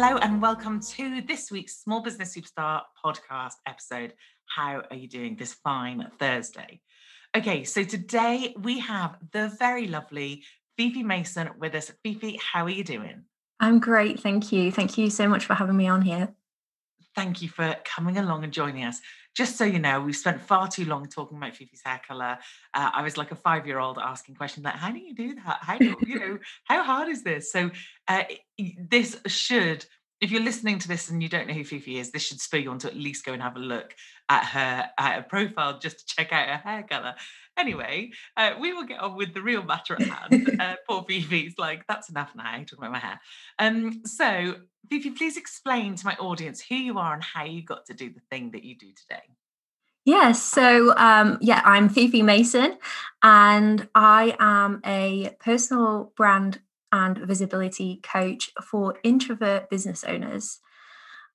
Hello and welcome to this week's Small Business Superstar podcast episode. How are you doing this fine Thursday? Okay, so today we have the very lovely Fifi Mason with us. Fifi, how are you doing? I'm great, thank you. Thank you so much for having me on here. Thank you for coming along and joining us just so you know, we've spent far too long talking about Fifi's hair color. Uh, I was like a five-year-old asking questions like, "How do you do that? How do you know? how hard is this?" So uh, this should, if you're listening to this and you don't know who Fifi is, this should spur you on to at least go and have a look at her, at her profile just to check out her hair color. Anyway, uh, we will get on with the real matter at hand. Uh, poor Fifi's like, that's enough now, talking about my hair. Um, so, Fifi, please explain to my audience who you are and how you got to do the thing that you do today. Yes, so um, yeah, I'm Fifi Mason, and I am a personal brand and visibility coach for introvert business owners.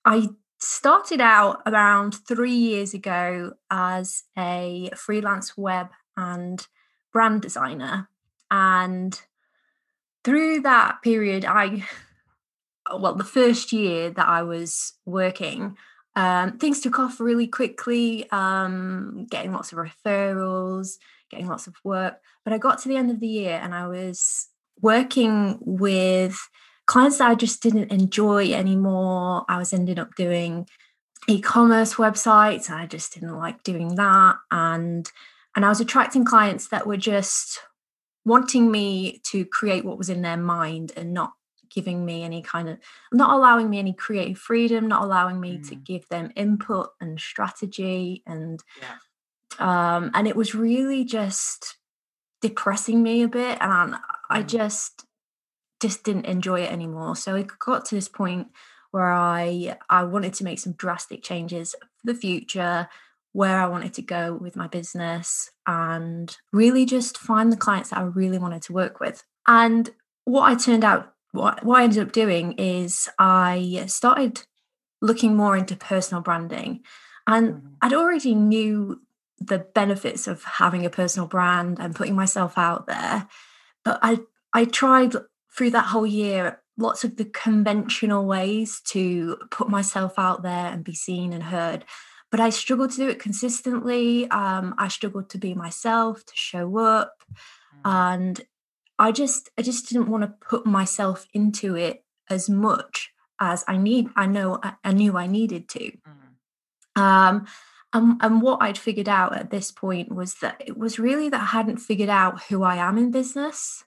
I started out around three years ago as a freelance web and brand designer. And through that period, I, well, the first year that I was working, um, things took off really quickly, um, getting lots of referrals, getting lots of work. But I got to the end of the year and I was working with clients that I just didn't enjoy anymore. I was ending up doing e-commerce websites. I just didn't like doing that. And and I was attracting clients that were just wanting me to create what was in their mind and not giving me any kind of not allowing me any creative freedom not allowing me mm. to give them input and strategy and yeah. um and it was really just depressing me a bit and I mm. just just didn't enjoy it anymore so it got to this point where I I wanted to make some drastic changes for the future where I wanted to go with my business and really just find the clients that I really wanted to work with. And what I turned out what, what I ended up doing is I started looking more into personal branding. And mm-hmm. I'd already knew the benefits of having a personal brand and putting myself out there. But I I tried through that whole year lots of the conventional ways to put myself out there and be seen and heard. But I struggled to do it consistently. Um, I struggled to be myself, to show up. Mm-hmm. And I just I just didn't want to put myself into it as much as I need I know I, I knew I needed to. Mm. Um and, and what I'd figured out at this point was that it was really that I hadn't figured out who I am in business.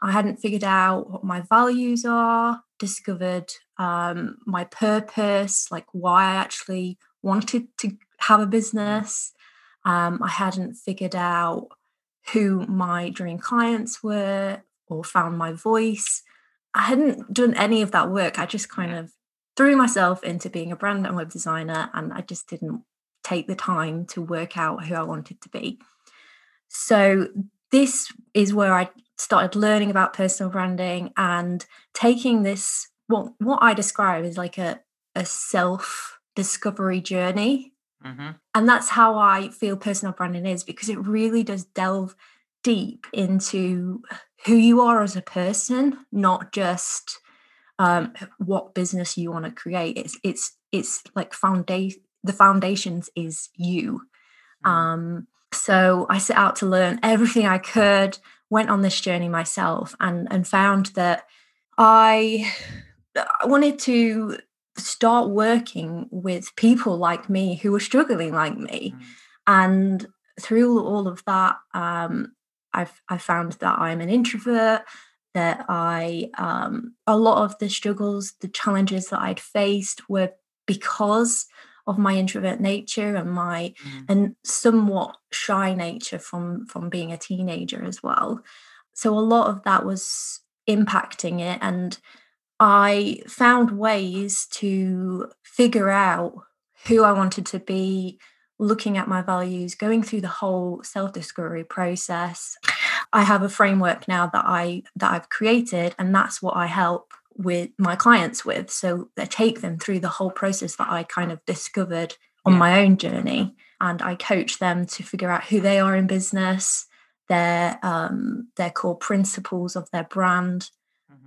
I hadn't figured out what my values are, discovered um, my purpose, like why I actually wanted to have a business. Um, I hadn't figured out who my dream clients were or found my voice. I hadn't done any of that work. I just kind of threw myself into being a brand and web designer and I just didn't take the time to work out who I wanted to be. So this is where I started learning about personal branding and taking this what what I describe as like a a self discovery journey Mm-hmm. And that's how I feel personal branding is because it really does delve deep into who you are as a person, not just um, what business you want to create. It's it's it's like foundation. The foundations is you. Mm-hmm. Um, so I set out to learn everything I could. Went on this journey myself, and and found that I I wanted to start working with people like me who were struggling like me. Mm. And through all of that, um, I've I found that I'm an introvert. That I um, a lot of the struggles, the challenges that I'd faced were because of my introvert nature and my mm. and somewhat shy nature from from being a teenager as well. So a lot of that was impacting it and I found ways to figure out who I wanted to be, looking at my values, going through the whole self-discovery process. I have a framework now that I that I've created and that's what I help with my clients with. So I take them through the whole process that I kind of discovered on my own journey and I coach them to figure out who they are in business, their um, their core principles of their brand.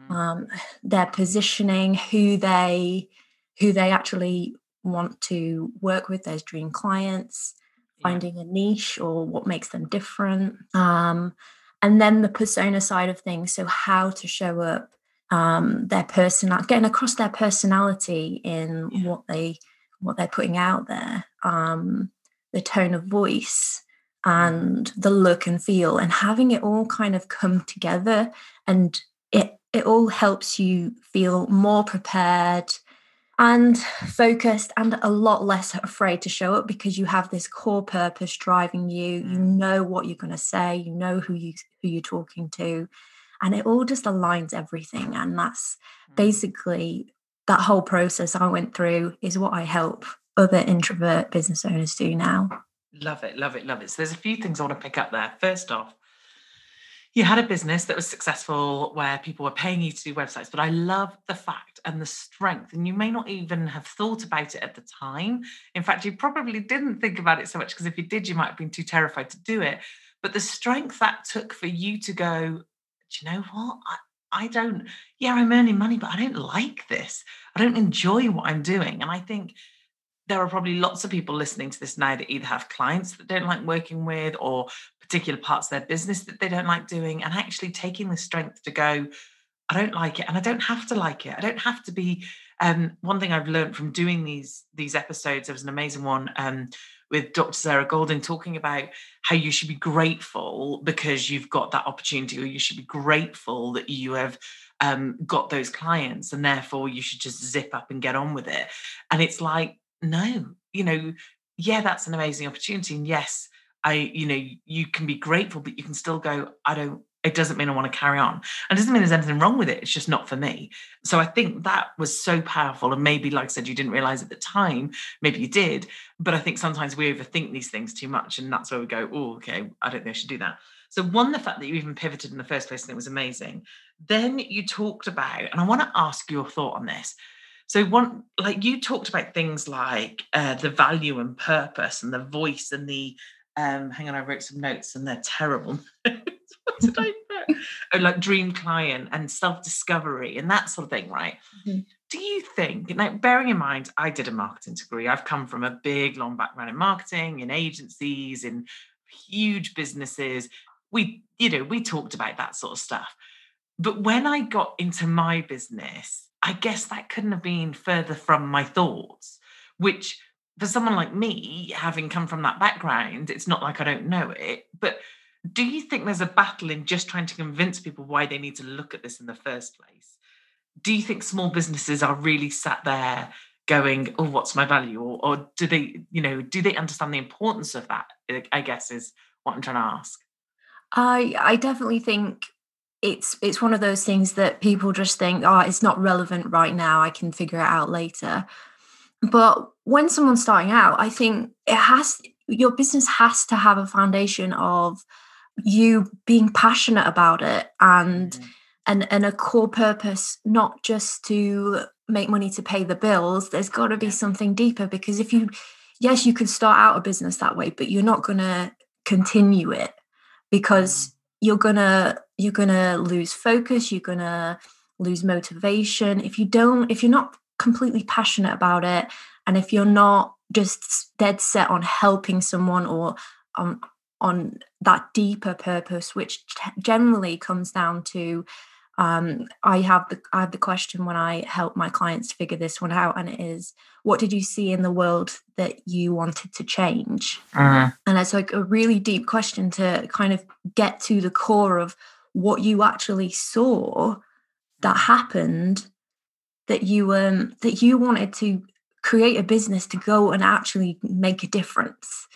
Um, their positioning, who they who they actually want to work with, those dream clients, finding a niche or what makes them different. Um, and then the persona side of things, so how to show up, um, their personal, getting across their personality in yeah. what they what they're putting out there, um, the tone of voice, and the look and feel, and having it all kind of come together and it all helps you feel more prepared and focused and a lot less afraid to show up because you have this core purpose driving you you mm. know what you're going to say you know who you who you're talking to and it all just aligns everything and that's mm. basically that whole process i went through is what i help other introvert business owners do now love it love it love it so there's a few things i want to pick up there first off you had a business that was successful where people were paying you to do websites but i love the fact and the strength and you may not even have thought about it at the time. In fact you probably didn't think about it so much because if you did you might have been too terrified to do it. But the strength that took for you to go do you know what? I, I don't yeah i'm earning money but i don't like this. I don't enjoy what i'm doing. And i think there are probably lots of people listening to this now that either have clients that don't like working with or particular parts of their business that they don't like doing and actually taking the strength to go i don't like it and i don't have to like it. I don't have to be um, one thing i've learned from doing these these episodes there was an amazing one um, with dr sarah golding talking about how you should be grateful because you've got that opportunity or you should be grateful that you have um, got those clients and therefore you should just zip up and get on with it. And it's like no you know yeah that's an amazing opportunity and yes i you know you can be grateful but you can still go i don't it doesn't mean i want to carry on. And it doesn't mean there's anything wrong with it it's just not for me. So i think that was so powerful and maybe like i said you didn't realize at the time maybe you did but i think sometimes we overthink these things too much and that's where we go oh okay i don't think i should do that. So one the fact that you even pivoted in the first place and it was amazing. Then you talked about and i want to ask your thought on this so one, like you talked about things like uh, the value and purpose and the voice and the um, hang on, I wrote some notes and they're terrible. what did I put? oh, like dream client and self-discovery and that sort of thing, right? Mm-hmm. Do you think, now bearing in mind, I did a marketing degree. I've come from a big, long background in marketing, in agencies, in huge businesses. We, you know, we talked about that sort of stuff. But when I got into my business, I guess that couldn't have been further from my thoughts, which for someone like me, having come from that background, it's not like I don't know it. But do you think there's a battle in just trying to convince people why they need to look at this in the first place? Do you think small businesses are really sat there going, oh, what's my value? Or, or do they, you know, do they understand the importance of that? I guess is what I'm trying to ask. I I definitely think it's it's one of those things that people just think oh it's not relevant right now i can figure it out later. But when someone's starting out i think it has your business has to have a foundation of you being passionate about it and mm-hmm. and and a core purpose not just to make money to pay the bills. There's got to be something deeper because if you yes you could start out a business that way but you're not going to continue it because you're gonna you're gonna lose focus you're gonna lose motivation. If you don't if you're not completely passionate about it and if you're not just dead set on helping someone or on on that deeper purpose which generally comes down to um, I have the I have the question when I help my clients figure this one out, and it is, what did you see in the world that you wanted to change? Uh-huh. And it's like a really deep question to kind of get to the core of what you actually saw that happened that you um that you wanted to create a business to go and actually make a difference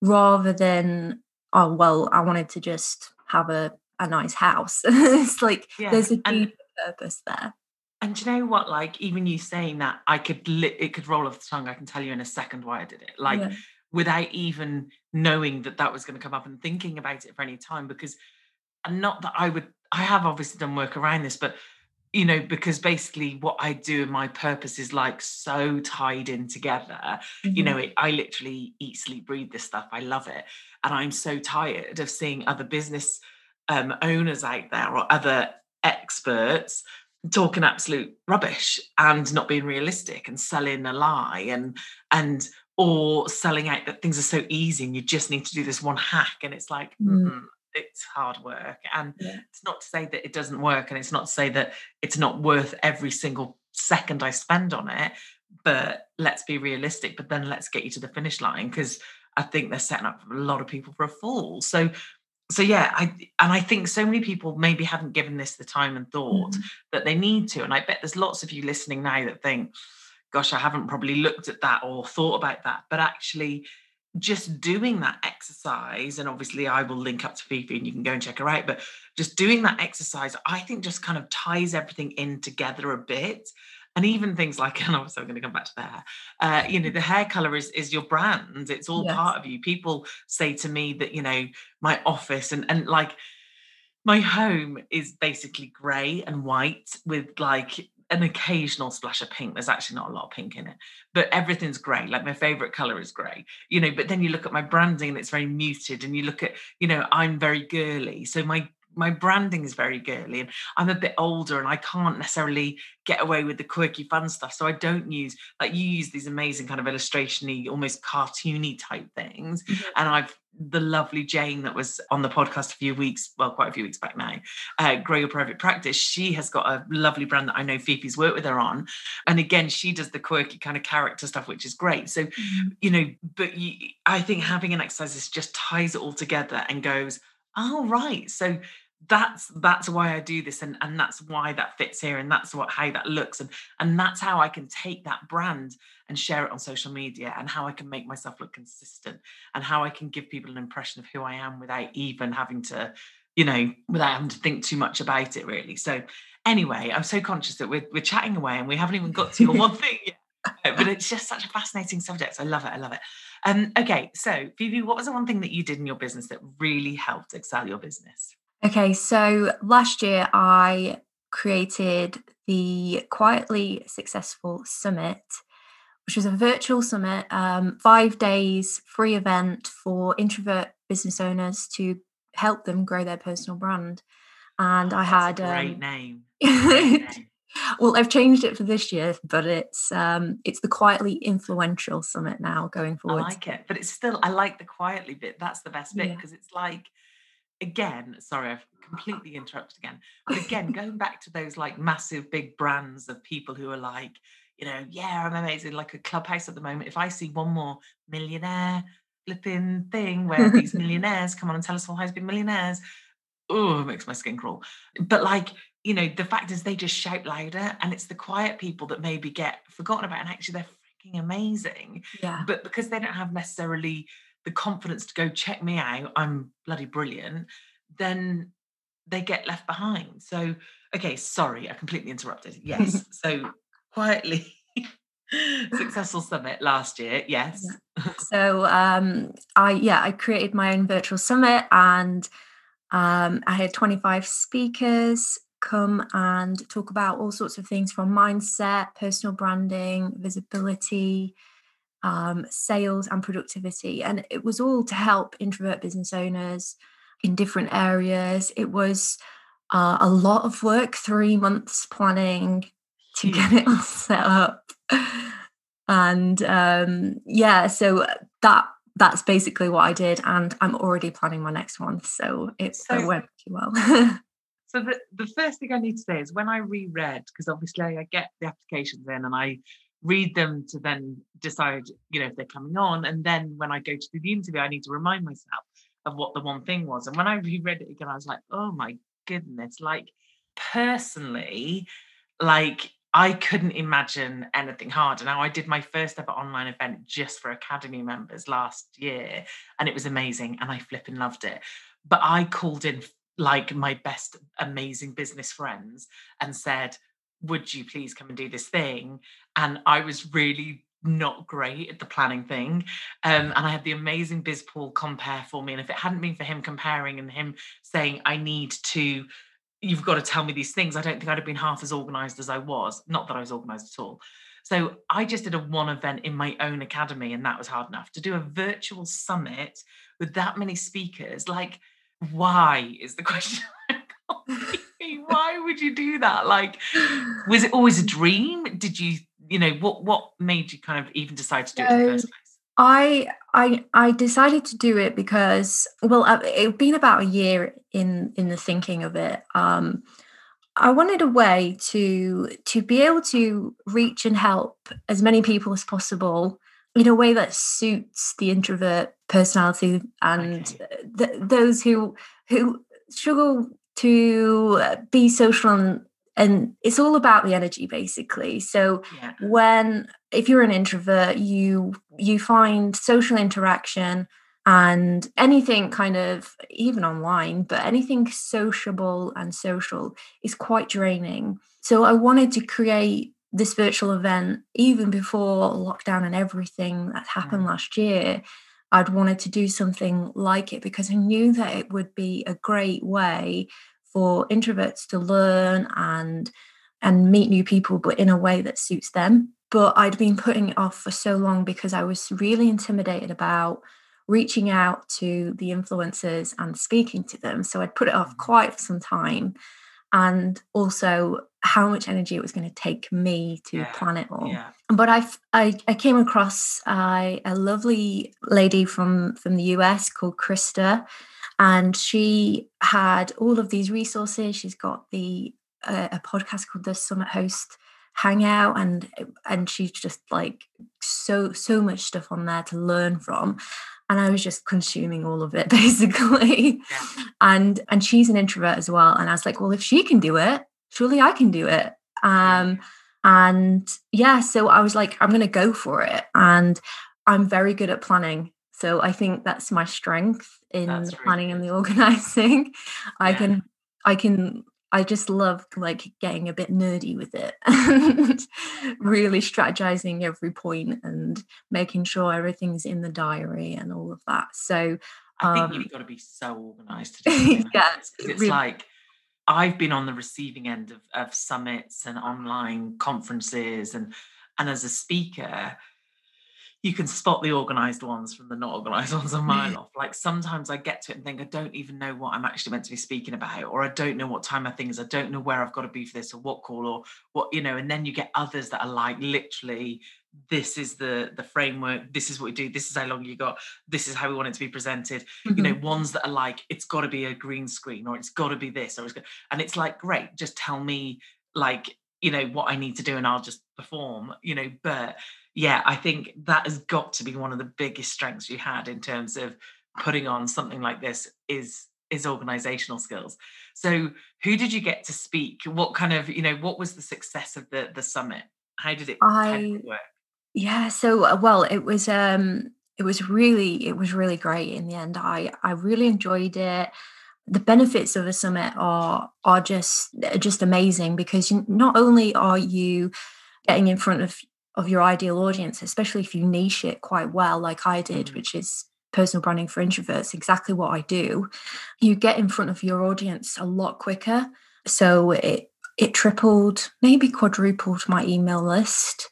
rather than oh well I wanted to just have a a nice house. it's like yeah. there's a deep and, purpose there. And you know what? Like even you saying that, I could li- it could roll off the tongue. I can tell you in a second why I did it. Like yeah. without even knowing that that was going to come up and thinking about it for any time. Because, and not that I would, I have obviously done work around this, but you know, because basically what I do and my purpose is like so tied in together. Mm-hmm. You know, it, I literally eat, sleep, breathe this stuff. I love it. And I'm so tired of seeing other business um, owners out there or other experts talking absolute rubbish and not being realistic and selling a lie and and or selling out that things are so easy and you just need to do this one hack and it's like mm. it's hard work and yeah. it's not to say that it doesn't work and it's not to say that it's not worth every single second i spend on it but let's be realistic but then let's get you to the finish line because i think they're setting up a lot of people for a fall so so yeah i and i think so many people maybe haven't given this the time and thought mm-hmm. that they need to and i bet there's lots of you listening now that think gosh i haven't probably looked at that or thought about that but actually just doing that exercise and obviously i will link up to fifi and you can go and check her out but just doing that exercise i think just kind of ties everything in together a bit and even things like and obviously i'm going to come back to there uh, you know the hair color is is your brand it's all yes. part of you people say to me that you know my office and and like my home is basically grey and white with like an occasional splash of pink. There's actually not a lot of pink in it, but everything's grey. Like my favorite color is grey, you know. But then you look at my branding and it's very muted, and you look at, you know, I'm very girly. So my my branding is very girly and I'm a bit older and I can't necessarily get away with the quirky fun stuff. So I don't use like you use these amazing kind of illustrationy, almost cartoony type things. Mm-hmm. And I've the lovely Jane that was on the podcast a few weeks, well, quite a few weeks back now, uh, Grow Your Private Practice. She has got a lovely brand that I know Fifi's worked with her on. And again, she does the quirky kind of character stuff, which is great. So, mm-hmm. you know, but you, I think having an exercise just ties it all together and goes, oh, right. So that's that's why I do this and and that's why that fits here and that's what how that looks and and that's how I can take that brand and share it on social media and how I can make myself look consistent and how I can give people an impression of who I am without even having to you know without having to think too much about it really. So anyway I'm so conscious that we're we're chatting away and we haven't even got to your one thing yet but it's just such a fascinating subject. I love it I love it. Um okay so Fifi what was the one thing that you did in your business that really helped excel your business Okay, so last year I created the Quietly Successful Summit, which was a virtual summit, um, five days free event for introvert business owners to help them grow their personal brand. And oh, I had a great um, name. Great name. well, I've changed it for this year, but it's um, it's the quietly influential summit now going forward. I like it, but it's still I like the quietly bit. That's the best bit because yeah. it's like again, sorry, I've completely interrupted again. But again, going back to those like massive big brands of people who are like, you know, yeah, I'm amazing, like a clubhouse at the moment. If I see one more millionaire flipping thing where these millionaires come on and tell us all how to be millionaires, oh, it makes my skin crawl. But like, you know, the fact is they just shout louder and it's the quiet people that maybe get forgotten about and actually they're freaking amazing. Yeah. But because they don't have necessarily the confidence to go check me out, I'm bloody brilliant, then they get left behind. So, okay, sorry, I completely interrupted. Yes. so quietly successful summit last year. Yes. Yeah. So um I yeah, I created my own virtual summit and um I had 25 speakers come and talk about all sorts of things from mindset, personal branding, visibility, um, sales and productivity. And it was all to help introvert business owners in different areas. It was uh, a lot of work, three months planning to get it all set up. And um, yeah, so that that's basically what I did, and I'm already planning my next one. So it, so, it went pretty well. so the, the first thing I need to say is when I reread, because obviously I get the applications in and I read them to then decide, you know, if they're coming on. And then when I go to do the interview, I need to remind myself of what the one thing was. And when I reread it again, I was like, oh my goodness, like personally, like I couldn't imagine anything harder. Now, I did my first ever online event just for Academy members last year, and it was amazing, and I flipping loved it. But I called in like my best amazing business friends and said, would you please come and do this thing? And I was really not great at the planning thing. Um, and I had the amazing Biz Paul compere for me. And if it hadn't been for him compering and him saying, I need to, you've got to tell me these things, I don't think I'd have been half as organized as I was. Not that I was organized at all. So I just did a one event in my own academy, and that was hard enough. To do a virtual summit with that many speakers, like, why is the question? Why would you do that? Like, was it always a dream? Did you, you know, what what made you kind of even decide to do it in the first place? I I I decided to do it because well uh, it's been about a year in in the thinking of it. Um, I wanted a way to to be able to reach and help as many people as possible in a way that suits the introvert personality and okay. th- those who who struggle to be social and and it's all about the energy basically so yeah. when if you're an introvert you you find social interaction and anything kind of even online but anything sociable and social is quite draining so i wanted to create this virtual event even before lockdown and everything that happened mm. last year I'd wanted to do something like it because I knew that it would be a great way for introverts to learn and and meet new people but in a way that suits them but I'd been putting it off for so long because I was really intimidated about reaching out to the influencers and speaking to them. So I'd put it off mm-hmm. quite some time. And also how much energy it was going to take me to yeah, plan it all. Yeah. But I, I, I came across uh, a lovely lady from from the US called Krista, and she had all of these resources. She's got the uh, a podcast called the Summit Host hangout and and she's just like so so much stuff on there to learn from and i was just consuming all of it basically yeah. and and she's an introvert as well and i was like well if she can do it surely i can do it um and yeah so i was like i'm going to go for it and i'm very good at planning so i think that's my strength in that's the planning and the organizing yeah. i can i can I just love like getting a bit nerdy with it and really strategizing every point and making sure everything's in the diary and all of that. So I think um, you've got to be so organized to do it. yeah, it's really, like I've been on the receiving end of, of summits and online conferences and and as a speaker, you can spot the organized ones from the not organized ones a mile off. Like sometimes I get to it and think I don't even know what I'm actually meant to be speaking about, or I don't know what time my thing is. I don't know where I've got to be for this, or what call, or what you know. And then you get others that are like literally, this is the the framework. This is what we do. This is how long you got. This is how we want it to be presented. Mm-hmm. You know, mm-hmm. ones that are like it's got to be a green screen, or it's got to be this, or it's got, and it's like great. Just tell me like you know what I need to do, and I'll just perform. You know, but yeah, I think that has got to be one of the biggest strengths you had in terms of putting on something like this is is organizational skills. So who did you get to speak? What kind of, you know, what was the success of the the summit? How did it, I, did it work? Yeah, so uh, well, it was um it was really it was really great in the end. I I really enjoyed it. The benefits of a summit are are just just amazing because not only are you getting in front of of your ideal audience, especially if you niche it quite well, like I did, mm. which is personal branding for introverts, exactly what I do, you get in front of your audience a lot quicker. So it it tripled, maybe quadrupled my email list.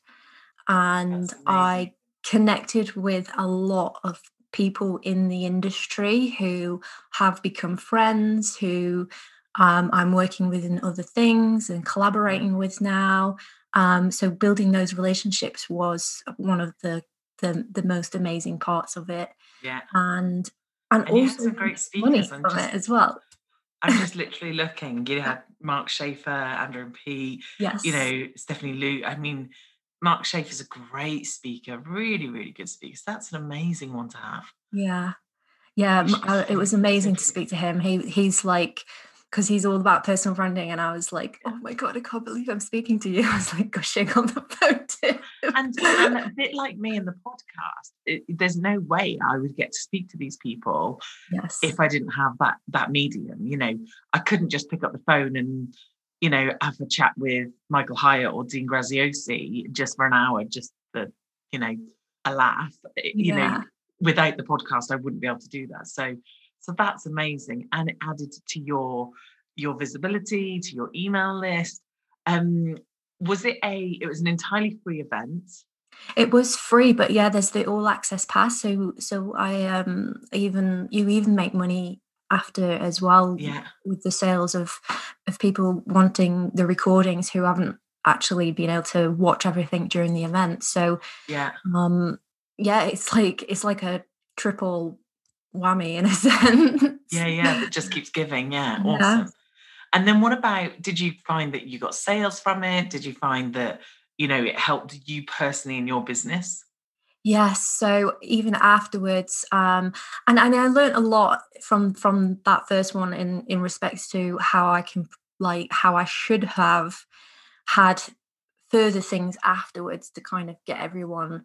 And I connected with a lot of people in the industry who have become friends, who um, I'm working with in other things and collaborating with now. Um, so building those relationships was one of the, the the most amazing parts of it. Yeah, and and, and also great speakers from just, it as well. I'm just literally looking. You had Mark Schaefer, Andrew P. Yes. You know Stephanie Liu. I mean, Mark Schaefer's a great speaker, really, really good speaker. So that's an amazing one to have. Yeah, yeah. Uh, it was amazing to speak to him. He he's like because he's all about personal branding. And I was like, oh my God, I can't believe I'm speaking to you. I was like gushing on the phone and, and, a bit like me in the podcast, it, there's no way I would get to speak to these people yes. if I didn't have that that medium. You know, I couldn't just pick up the phone and, you know, have a chat with Michael Hyatt or Dean Graziosi just for an hour, just the, you know, a laugh. Eh, you yeah. know, without the podcast, I wouldn't be able to do that. So so that's amazing. And it added to your your visibility, to your email list. Um, was it a it was an entirely free event? It was free, but yeah, there's the all access pass. So so I um even you even make money after as well yeah. with the sales of of people wanting the recordings who haven't actually been able to watch everything during the event. So yeah. Um yeah, it's like it's like a triple whammy in a sense. Yeah, yeah, it just keeps giving. Yeah, awesome. Yeah. And then what about did you find that you got sales from it? Did you find that, you know, it helped you personally in your business? Yes. So even afterwards, um, and, and I learned a lot from from that first one in in respects to how I can like how I should have had further things afterwards to kind of get everyone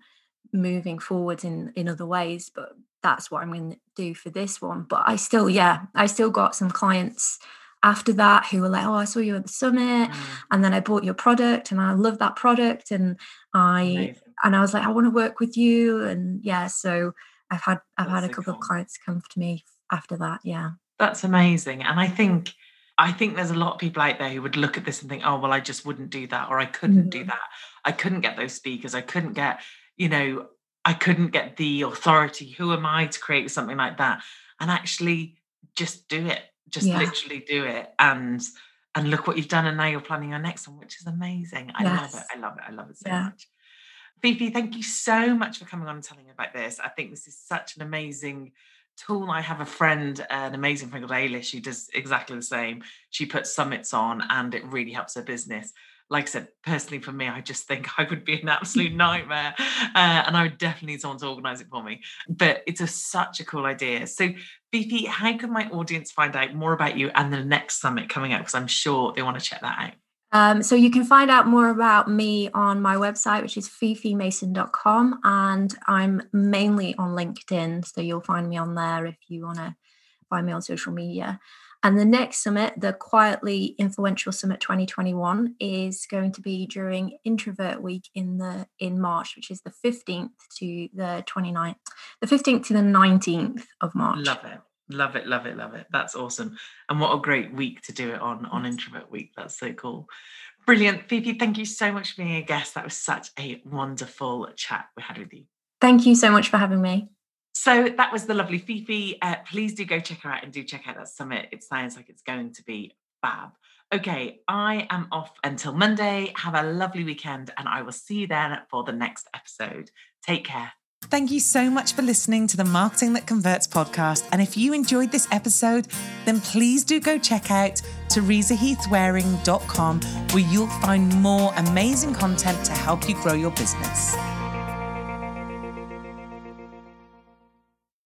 moving forwards in in other ways. But that's what I'm going to do for this one. But I still, yeah, I still got some clients after that who were like, "Oh, I saw you at the summit, mm. and then I bought your product, and I love that product, and I Amazing. and I was like, I want to work with you, and yeah, so I've had I've That's had a couple cool. of clients come to me after that. Yeah, That's amazing, and I think. I think there's a lot of people out there who would look at this and think, oh, well, I just wouldn't do that, or I couldn't mm-hmm. do that. I couldn't get those speakers. I couldn't get, you know, I couldn't get the authority. Who am I to create something like that? And actually just do it. Just yeah. literally do it. And and look what you've done. And now you're planning your next one, which is amazing. I yes. love it. I love it. I love it so yeah. much. Fifi, thank you so much for coming on and telling me about this. I think this is such an amazing tool. I have a friend, an amazing friend called Ailish, who does exactly the same. She puts summits on and it really helps her business like I said, personally for me, I just think I would be an absolute nightmare. Uh, and I would definitely need someone to organize it for me. But it's a, such a cool idea. So, Fifi, how can my audience find out more about you and the next summit coming up? Because I'm sure they want to check that out. Um, so you can find out more about me on my website, which is fifimason.com. And I'm mainly on LinkedIn. So you'll find me on there if you want to find me on social media. And the next summit, the Quietly Influential Summit 2021, is going to be during Introvert Week in the in March, which is the 15th to the 29th, the 15th to the 19th of March. Love it. Love it, love it, love it. That's awesome. And what a great week to do it on on Introvert Week. That's so cool. Brilliant. Phoebe, thank you so much for being a guest. That was such a wonderful chat we had with you. Thank you so much for having me. So that was the lovely Fifi. Uh, please do go check her out and do check out that summit. It sounds like it's going to be fab. Okay, I am off until Monday. Have a lovely weekend, and I will see you then for the next episode. Take care. Thank you so much for listening to the Marketing That Converts podcast. And if you enjoyed this episode, then please do go check out teresaheathwareing.com where you'll find more amazing content to help you grow your business.